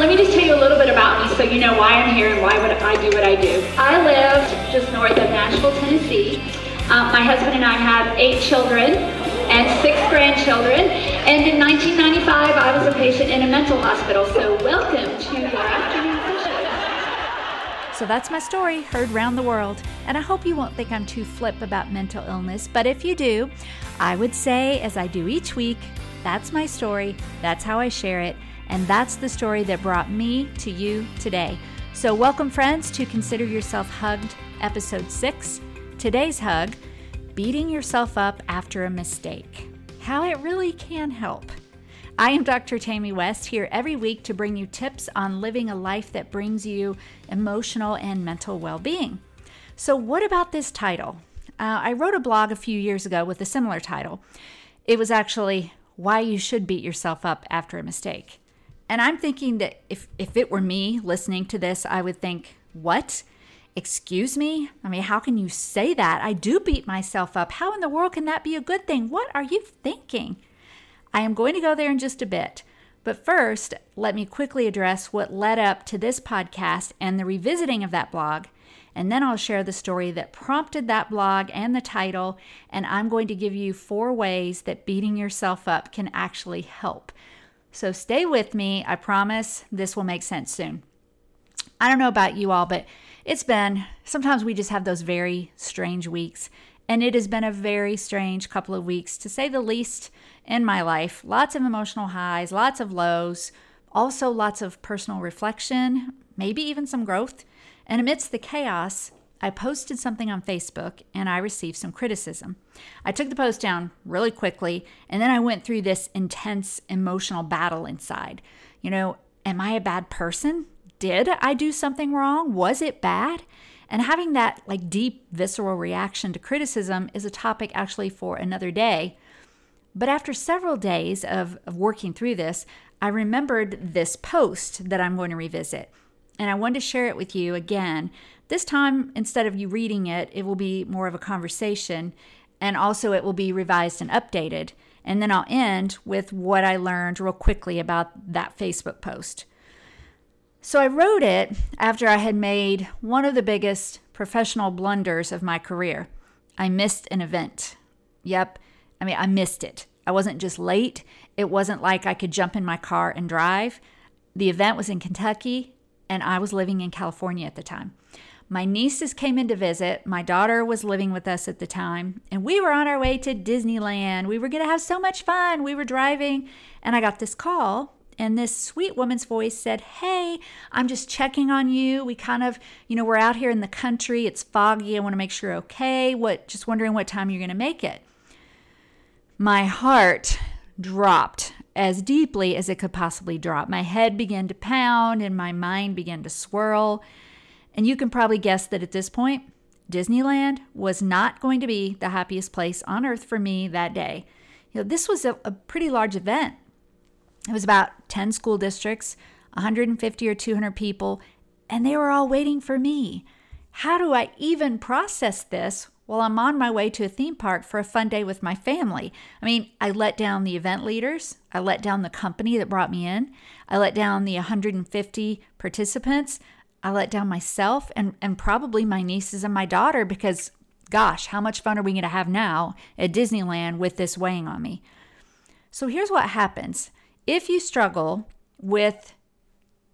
let me just tell you a little bit about me so you know why I'm here and why would I do what I do. I live just north of Nashville, Tennessee. Um, my husband and I have eight children and six grandchildren. And in 1995, I was a patient in a mental hospital. So welcome to your afternoon session. So that's my story, heard round the world. And I hope you won't think I'm too flip about mental illness, but if you do, I would say, as I do each week, that's my story, that's how I share it, and that's the story that brought me to you today. So, welcome, friends, to Consider Yourself Hugged, Episode 6. Today's hug beating yourself up after a mistake. How it really can help. I am Dr. Tammy West here every week to bring you tips on living a life that brings you emotional and mental well being. So, what about this title? Uh, I wrote a blog a few years ago with a similar title. It was actually Why You Should Beat Yourself Up After a Mistake. And I'm thinking that if, if it were me listening to this, I would think, What? Excuse me? I mean, how can you say that? I do beat myself up. How in the world can that be a good thing? What are you thinking? I am going to go there in just a bit. But first, let me quickly address what led up to this podcast and the revisiting of that blog. And then I'll share the story that prompted that blog and the title. And I'm going to give you four ways that beating yourself up can actually help. So stay with me. I promise this will make sense soon. I don't know about you all, but it's been, sometimes we just have those very strange weeks. And it has been a very strange couple of weeks, to say the least, in my life. Lots of emotional highs, lots of lows, also lots of personal reflection, maybe even some growth. And amidst the chaos, I posted something on Facebook and I received some criticism. I took the post down really quickly and then I went through this intense emotional battle inside. You know, am I a bad person? did I do something wrong? Was it bad? And having that like deep visceral reaction to criticism is a topic actually for another day. But after several days of, of working through this, I remembered this post that I'm going to revisit. And I wanted to share it with you again. This time, instead of you reading it, it will be more of a conversation. And also, it will be revised and updated. And then I'll end with what I learned real quickly about that Facebook post. So I wrote it after I had made one of the biggest professional blunders of my career. I missed an event. Yep, I mean, I missed it. I wasn't just late, it wasn't like I could jump in my car and drive. The event was in Kentucky, and I was living in California at the time. My nieces came in to visit. My daughter was living with us at the time, and we were on our way to Disneyland. We were going to have so much fun. We were driving, and I got this call and this sweet woman's voice said, Hey, I'm just checking on you. We kind of, you know, we're out here in the country. It's foggy. I want to make sure you're okay. What, just wondering what time you're going to make it. My heart dropped as deeply as it could possibly drop. My head began to pound and my mind began to swirl. And you can probably guess that at this point, Disneyland was not going to be the happiest place on earth for me that day. You know, this was a, a pretty large event. It was about 10 school districts, 150 or 200 people, and they were all waiting for me. How do I even process this while I'm on my way to a theme park for a fun day with my family? I mean, I let down the event leaders, I let down the company that brought me in, I let down the 150 participants, I let down myself and, and probably my nieces and my daughter because, gosh, how much fun are we going to have now at Disneyland with this weighing on me? So here's what happens if you struggle with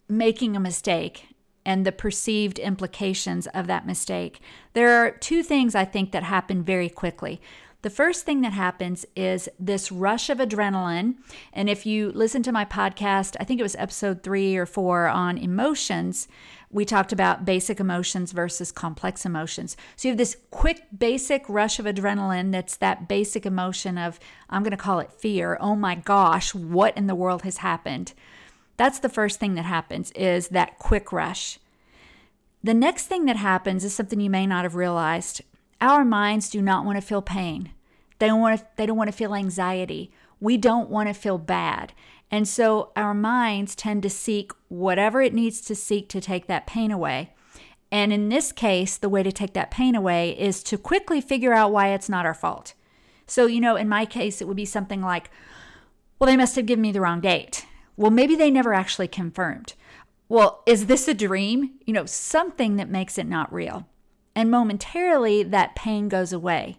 making a mistake and the perceived implications of that mistake, there are two things I think that happen very quickly. The first thing that happens is this rush of adrenaline. And if you listen to my podcast, I think it was episode three or four on emotions, we talked about basic emotions versus complex emotions. So you have this quick, basic rush of adrenaline that's that basic emotion of, I'm going to call it fear. Oh my gosh, what in the world has happened? That's the first thing that happens is that quick rush. The next thing that happens is something you may not have realized. Our minds do not want to feel pain. They don't want to, they don't want to feel anxiety. We don't want to feel bad. And so our minds tend to seek whatever it needs to seek to take that pain away. And in this case, the way to take that pain away is to quickly figure out why it's not our fault. So, you know, in my case, it would be something like, well, they must have given me the wrong date. Well, maybe they never actually confirmed. Well, is this a dream? You know, something that makes it not real. And momentarily, that pain goes away,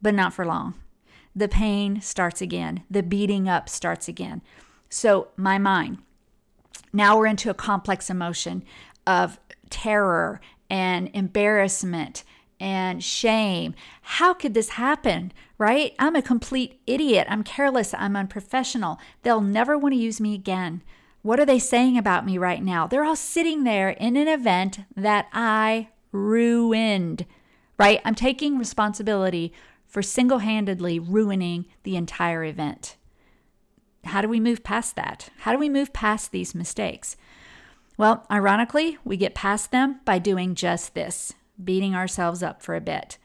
but not for long. The pain starts again, the beating up starts again. So, my mind, now we're into a complex emotion of terror and embarrassment and shame. How could this happen? Right? I'm a complete idiot. I'm careless. I'm unprofessional. They'll never want to use me again. What are they saying about me right now? They're all sitting there in an event that I ruined, right? I'm taking responsibility for single handedly ruining the entire event. How do we move past that? How do we move past these mistakes? Well, ironically, we get past them by doing just this beating ourselves up for a bit.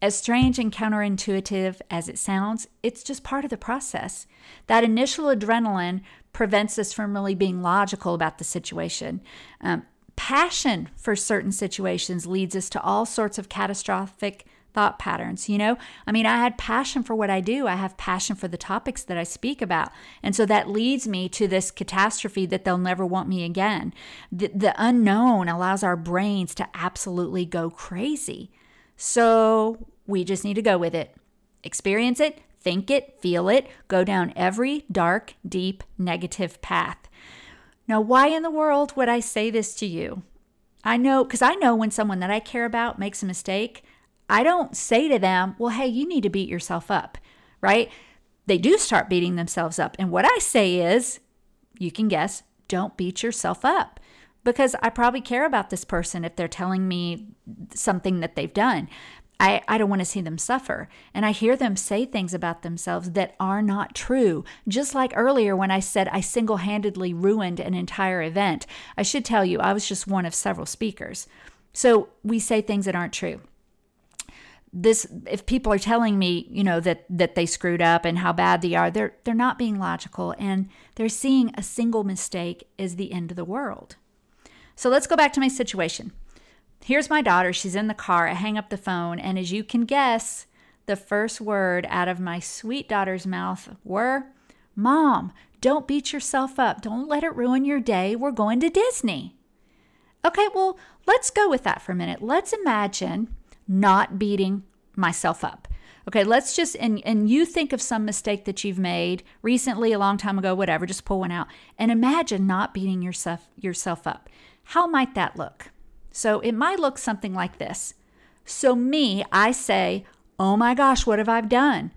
As strange and counterintuitive as it sounds, it's just part of the process. That initial adrenaline prevents us from really being logical about the situation. Um, passion for certain situations leads us to all sorts of catastrophic thought patterns. You know, I mean, I had passion for what I do, I have passion for the topics that I speak about. And so that leads me to this catastrophe that they'll never want me again. The, the unknown allows our brains to absolutely go crazy. So we just need to go with it, experience it, think it, feel it, go down every dark, deep, negative path. Now, why in the world would I say this to you? I know, because I know when someone that I care about makes a mistake, I don't say to them, well, hey, you need to beat yourself up, right? They do start beating themselves up. And what I say is, you can guess, don't beat yourself up because I probably care about this person if they're telling me something that they've done. I, I don't want to see them suffer. And I hear them say things about themselves that are not true. Just like earlier when I said I single handedly ruined an entire event. I should tell you, I was just one of several speakers. So we say things that aren't true this if people are telling me you know that that they screwed up and how bad they are they're they're not being logical and they're seeing a single mistake as the end of the world. So let's go back to my situation. Here's my daughter. She's in the car. I hang up the phone and as you can guess the first word out of my sweet daughter's mouth were mom don't beat yourself up. Don't let it ruin your day. We're going to disney. Okay well let's go with that for a minute. Let's imagine not beating myself up. Okay, let's just and and you think of some mistake that you've made recently, a long time ago, whatever, just pull one out and imagine not beating yourself yourself up. How might that look? So it might look something like this. So me, I say, "Oh my gosh, what have I done?"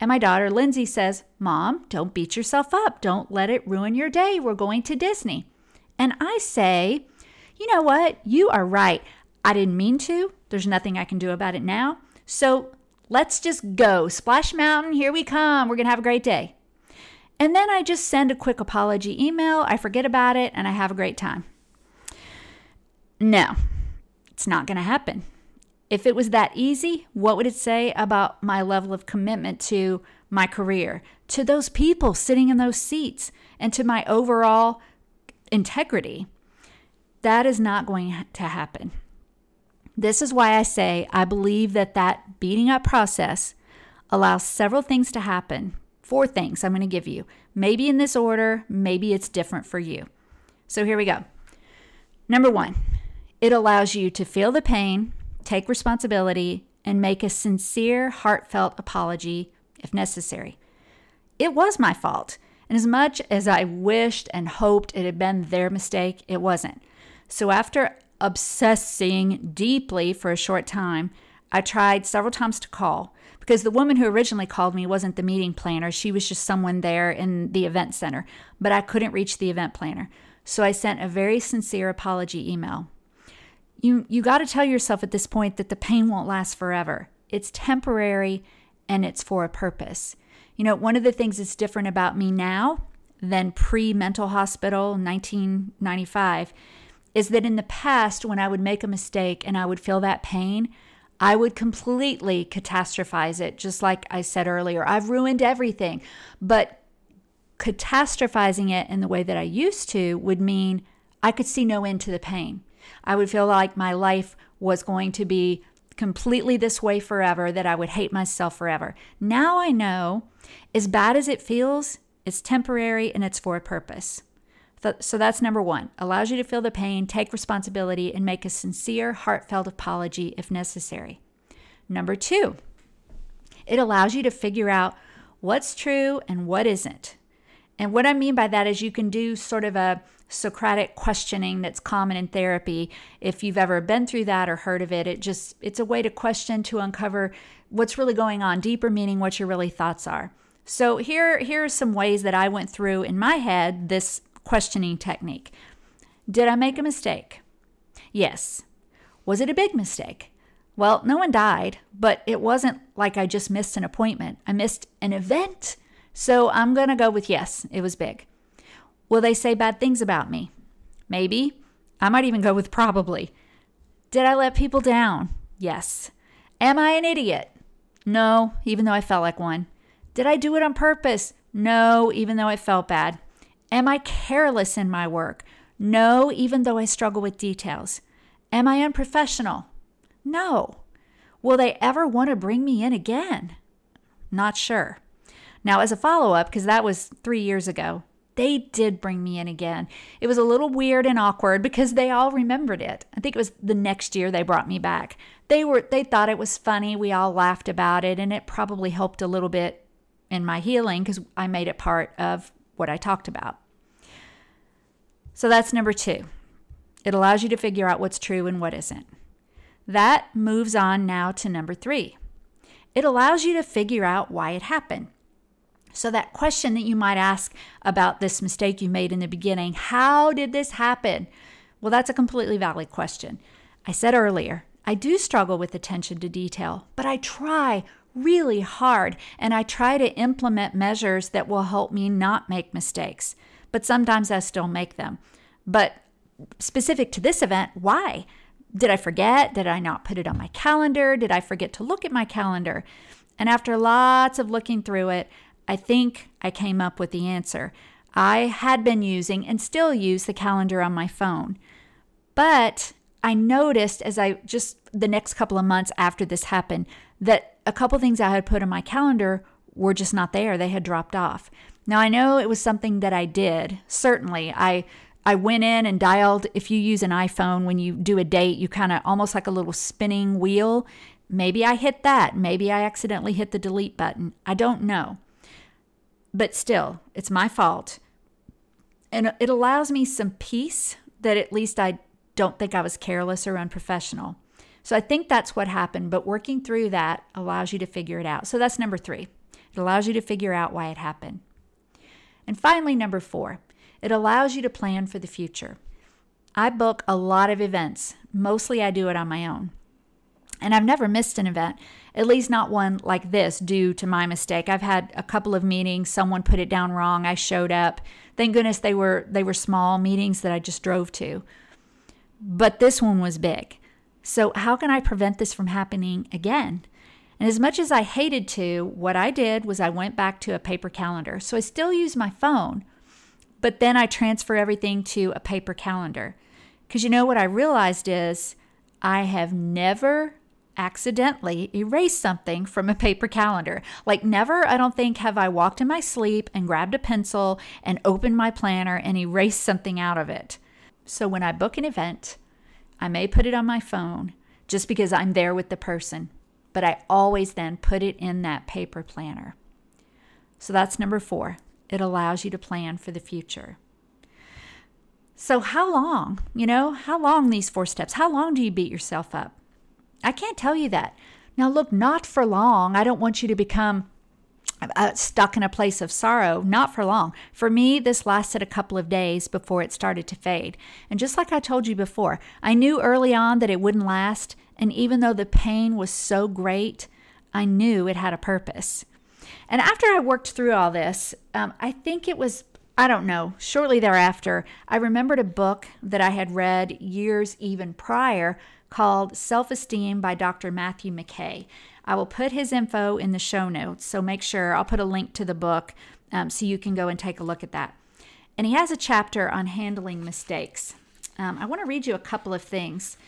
And my daughter Lindsay says, "Mom, don't beat yourself up. Don't let it ruin your day. We're going to Disney." And I say, "You know what? You are right. I didn't mean to. There's nothing I can do about it now. So let's just go. Splash Mountain, here we come. We're going to have a great day. And then I just send a quick apology email. I forget about it and I have a great time. No, it's not going to happen. If it was that easy, what would it say about my level of commitment to my career, to those people sitting in those seats, and to my overall integrity? That is not going to happen. This is why I say I believe that that beating up process allows several things to happen. Four things I'm going to give you. Maybe in this order, maybe it's different for you. So here we go. Number one, it allows you to feel the pain, take responsibility, and make a sincere, heartfelt apology if necessary. It was my fault. And as much as I wished and hoped it had been their mistake, it wasn't. So after obsessing deeply for a short time, I tried several times to call because the woman who originally called me wasn't the meeting planner. She was just someone there in the event center, but I couldn't reach the event planner. So I sent a very sincere apology email. You, you got to tell yourself at this point that the pain won't last forever. It's temporary and it's for a purpose. You know, one of the things that's different about me now than pre mental hospital 1995 is that in the past, when I would make a mistake and I would feel that pain, I would completely catastrophize it, just like I said earlier. I've ruined everything. But catastrophizing it in the way that I used to would mean I could see no end to the pain. I would feel like my life was going to be completely this way forever, that I would hate myself forever. Now I know, as bad as it feels, it's temporary, and it's for a purpose. So that's number one. Allows you to feel the pain, take responsibility, and make a sincere, heartfelt apology if necessary. Number two, it allows you to figure out what's true and what isn't. And what I mean by that is you can do sort of a Socratic questioning that's common in therapy. If you've ever been through that or heard of it, it just it's a way to question to uncover what's really going on, deeper meaning what your really thoughts are. So here here are some ways that I went through in my head this questioning technique. Did I make a mistake? Yes. Was it a big mistake? Well, no one died, but it wasn't like I just missed an appointment. I missed an event. So I'm going to go with yes, it was big. Will they say bad things about me? Maybe. I might even go with probably. Did I let people down? Yes. Am I an idiot? No, even though I felt like one. Did I do it on purpose? No, even though I felt bad. Am I careless in my work? No, even though I struggle with details. Am I unprofessional? No. Will they ever want to bring me in again? Not sure. Now, as a follow up, because that was three years ago, they did bring me in again. It was a little weird and awkward because they all remembered it. I think it was the next year they brought me back. They were they thought it was funny. We all laughed about it and it probably helped a little bit in my healing cuz I made it part of what I talked about. So that's number 2. It allows you to figure out what's true and what isn't. That moves on now to number three. It allows you to figure out why it happened. So, that question that you might ask about this mistake you made in the beginning how did this happen? Well, that's a completely valid question. I said earlier, I do struggle with attention to detail, but I try really hard and I try to implement measures that will help me not make mistakes. But sometimes I still make them. But specific to this event, why? Did I forget? Did I not put it on my calendar? Did I forget to look at my calendar? And after lots of looking through it, I think I came up with the answer. I had been using and still use the calendar on my phone. But I noticed as I just the next couple of months after this happened that a couple things I had put on my calendar were just not there. They had dropped off. Now I know it was something that I did. Certainly, I I went in and dialed. If you use an iPhone, when you do a date, you kind of almost like a little spinning wheel. Maybe I hit that. Maybe I accidentally hit the delete button. I don't know. But still, it's my fault. And it allows me some peace that at least I don't think I was careless or unprofessional. So I think that's what happened. But working through that allows you to figure it out. So that's number three. It allows you to figure out why it happened. And finally, number four, it allows you to plan for the future. I book a lot of events. Mostly I do it on my own. And I've never missed an event, at least not one like this due to my mistake. I've had a couple of meetings, someone put it down wrong, I showed up. Thank goodness they were they were small meetings that I just drove to. But this one was big. So how can I prevent this from happening again? And as much as I hated to, what I did was I went back to a paper calendar. So I still use my phone, but then I transfer everything to a paper calendar. Because you know what I realized is I have never accidentally erased something from a paper calendar. Like, never, I don't think, have I walked in my sleep and grabbed a pencil and opened my planner and erased something out of it. So, when I book an event, I may put it on my phone just because I'm there with the person, but I always then put it in that paper planner. So, that's number four it allows you to plan for the future. So, how long, you know, how long these four steps? How long do you beat yourself up? I can't tell you that. Now, look, not for long. I don't want you to become uh, stuck in a place of sorrow. Not for long. For me, this lasted a couple of days before it started to fade. And just like I told you before, I knew early on that it wouldn't last. And even though the pain was so great, I knew it had a purpose. And after I worked through all this, um, I think it was, I don't know, shortly thereafter, I remembered a book that I had read years even prior called Self Esteem by Dr. Matthew McKay. I will put his info in the show notes, so make sure I'll put a link to the book um, so you can go and take a look at that. And he has a chapter on handling mistakes. Um, I want to read you a couple of things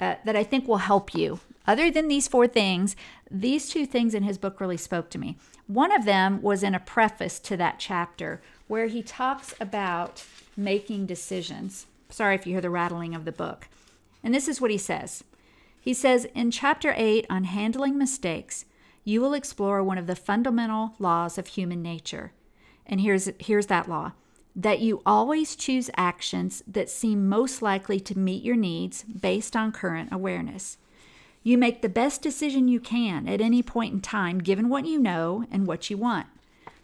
uh, that I think will help you. Other than these four things, these two things in his book really spoke to me. One of them was in a preface to that chapter where he talks about making decisions. Sorry if you hear the rattling of the book. And this is what he says. He says in chapter 8 on handling mistakes, you will explore one of the fundamental laws of human nature. And here's here's that law that you always choose actions that seem most likely to meet your needs based on current awareness. You make the best decision you can at any point in time, given what you know and what you want.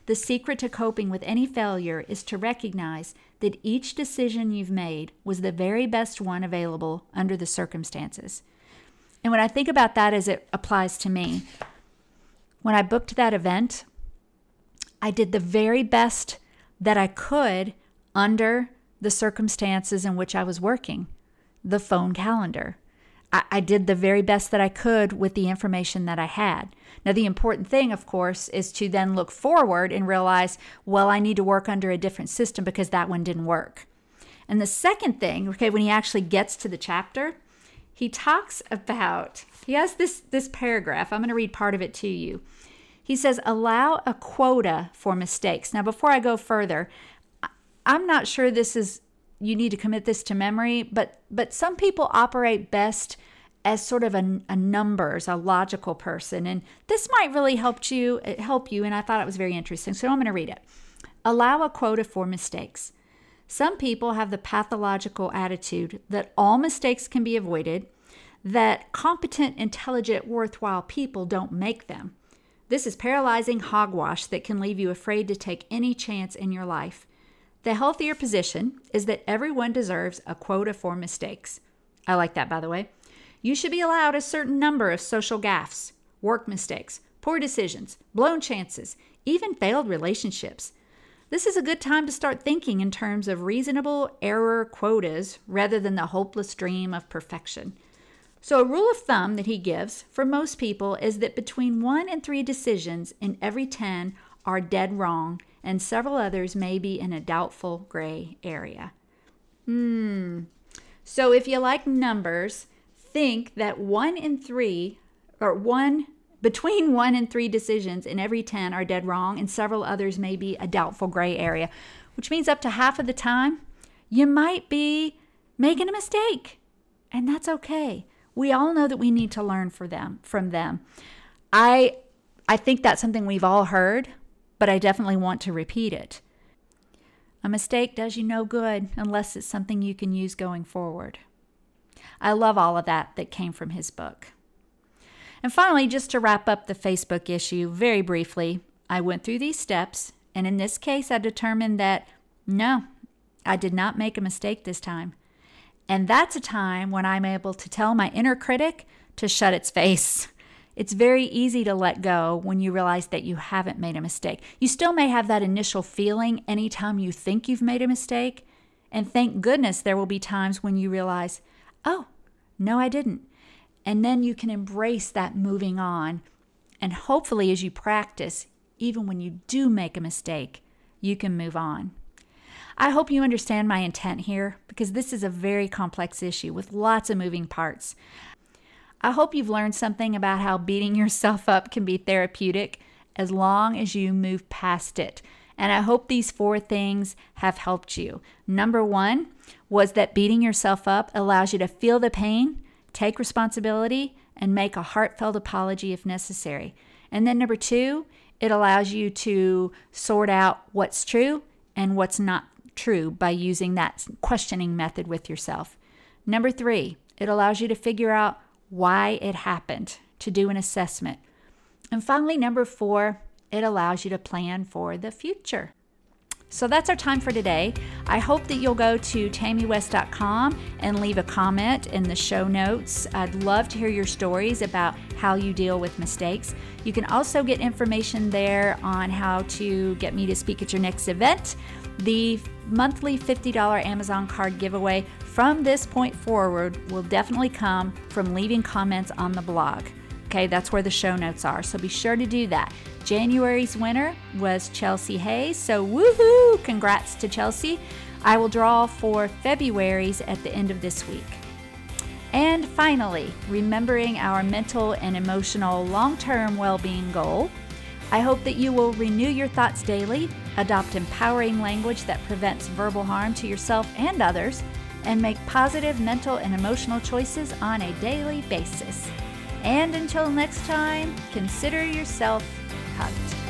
The secret to coping with any failure is to recognize that each decision you've made was the very best one available under the circumstances. And when I think about that as it applies to me, when I booked that event, I did the very best that I could under the circumstances in which I was working the phone calendar. I, I, did the very best that I could with the information that I had. Now, the important thing, of course, is to then look forward and realize, well, I need to work under a different system because that one didn't work. And the second thing, okay, when he actually gets to the chapter, he talks about, he has this, this paragraph. I'm going to read part of it to you. He says, allow a quota for mistakes. Now, before I go further, I'm not sure this is, you need to commit this to memory, but, but some people operate best as sort of a, a numbers, a logical person. And this might really help you, help you. And I thought it was very interesting. So I'm going to read it. Allow a quota for mistakes. Some people have the pathological attitude that all mistakes can be avoided, that competent, intelligent, worthwhile people don't make them. This is paralyzing hogwash that can leave you afraid to take any chance in your life. The healthier position is that everyone deserves a quota for mistakes. I like that, by the way. You should be allowed a certain number of social gaffes, work mistakes, poor decisions, blown chances, even failed relationships. This is a good time to start thinking in terms of reasonable error quotas rather than the hopeless dream of perfection. So, a rule of thumb that he gives for most people is that between one and three decisions in every 10 are dead wrong, and several others may be in a doubtful gray area. Hmm. So, if you like numbers, think that one in three, or one between one and three decisions in every 10 are dead wrong, and several others may be a doubtful gray area, which means up to half of the time you might be making a mistake, and that's okay we all know that we need to learn for them from them. I I think that's something we've all heard, but I definitely want to repeat it. A mistake does you no good unless it's something you can use going forward. I love all of that that came from his book. And finally, just to wrap up the Facebook issue very briefly, I went through these steps, and in this case, I determined that no, I did not make a mistake this time. And that's a time when I'm able to tell my inner critic to shut its face. It's very easy to let go when you realize that you haven't made a mistake. You still may have that initial feeling anytime you think you've made a mistake. And thank goodness there will be times when you realize, oh, no, I didn't. And then you can embrace that moving on. And hopefully, as you practice, even when you do make a mistake, you can move on. I hope you understand my intent here because this is a very complex issue with lots of moving parts. I hope you've learned something about how beating yourself up can be therapeutic as long as you move past it. And I hope these four things have helped you. Number one was that beating yourself up allows you to feel the pain, take responsibility, and make a heartfelt apology if necessary. And then number two, it allows you to sort out what's true and what's not true by using that questioning method with yourself. Number three, it allows you to figure out why it happened, to do an assessment. And finally, number four, it allows you to plan for the future. So that's our time for today. I hope that you'll go to tammywest.com and leave a comment in the show notes. I'd love to hear your stories about how you deal with mistakes. You can also get information there on how to get me to speak at your next event. The monthly $50 Amazon card giveaway from this point forward will definitely come from leaving comments on the blog. Okay, that's where the show notes are. So be sure to do that. January's winner was Chelsea Hayes. So woohoo! Congrats to Chelsea. I will draw for February's at the end of this week. And finally, remembering our mental and emotional long term well being goal, I hope that you will renew your thoughts daily, adopt empowering language that prevents verbal harm to yourself and others, and make positive mental and emotional choices on a daily basis. And until next time, consider yourself hugged.